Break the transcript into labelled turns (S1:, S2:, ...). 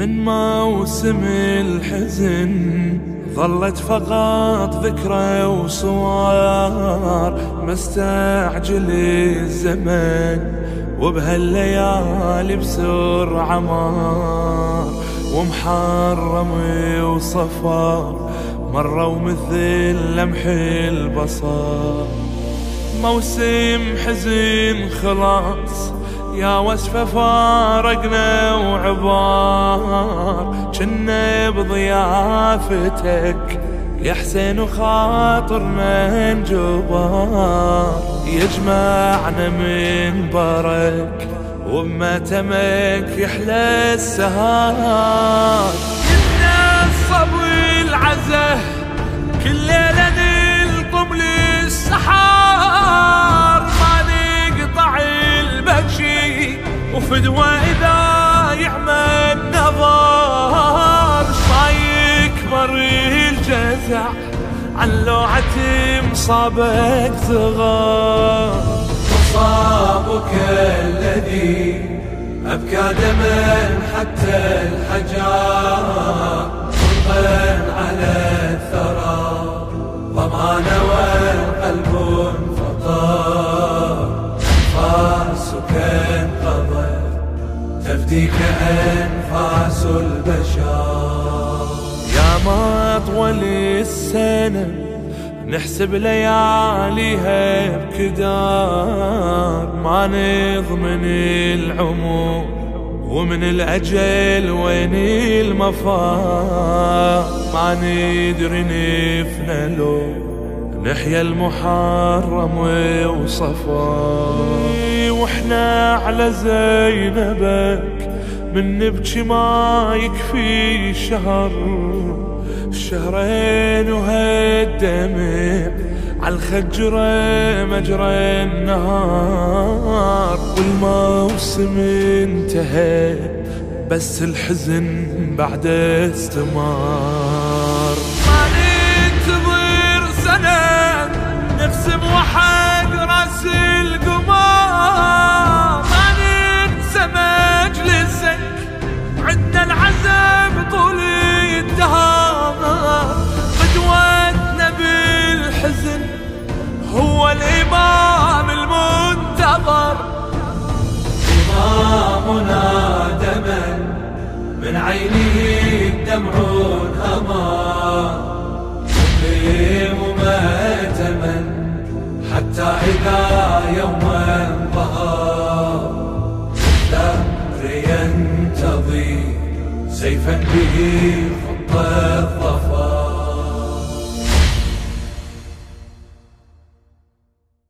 S1: من موسم الحزن ظلت فقط ذكرى وصور مستعجل الزمن وبهالليالي بسرعة مار ومحرم وصفار مروا مثل لمح البصر. موسم حزين خلاص يا وصفة فارقنا وعبار. كنا بضيافتك يا حسين وخاطرنا انجبار. يجمعنا من برك وبمتمك يحلى السهار.
S2: عن لوعة مصابك صغار
S1: مصابك الذي أبكى دما حتى الحجار خلقا على الثرى. ضمان والقلب انفطر أنفاسك انقضت تفديك أنفاس البشر. يا ما طول السنة نحسب لياليها بكدار ما نضمن العمر ومن الأجل وين المفار ما ندري نفنى لو نحيا المحرم وصفار وإحنا على زينبك من نبكي ما يكفي شهر. شهرين وهالدمع عالخجرة مجرى النهار. والموسم انتهى بس الحزن بعد استمار
S2: هو الإمام المنتظر.
S1: إمامنا دما من عينه الدمع انهمر مقيم مأتما حتى إذا يوما ظهر الثأر ينتظي سيفا به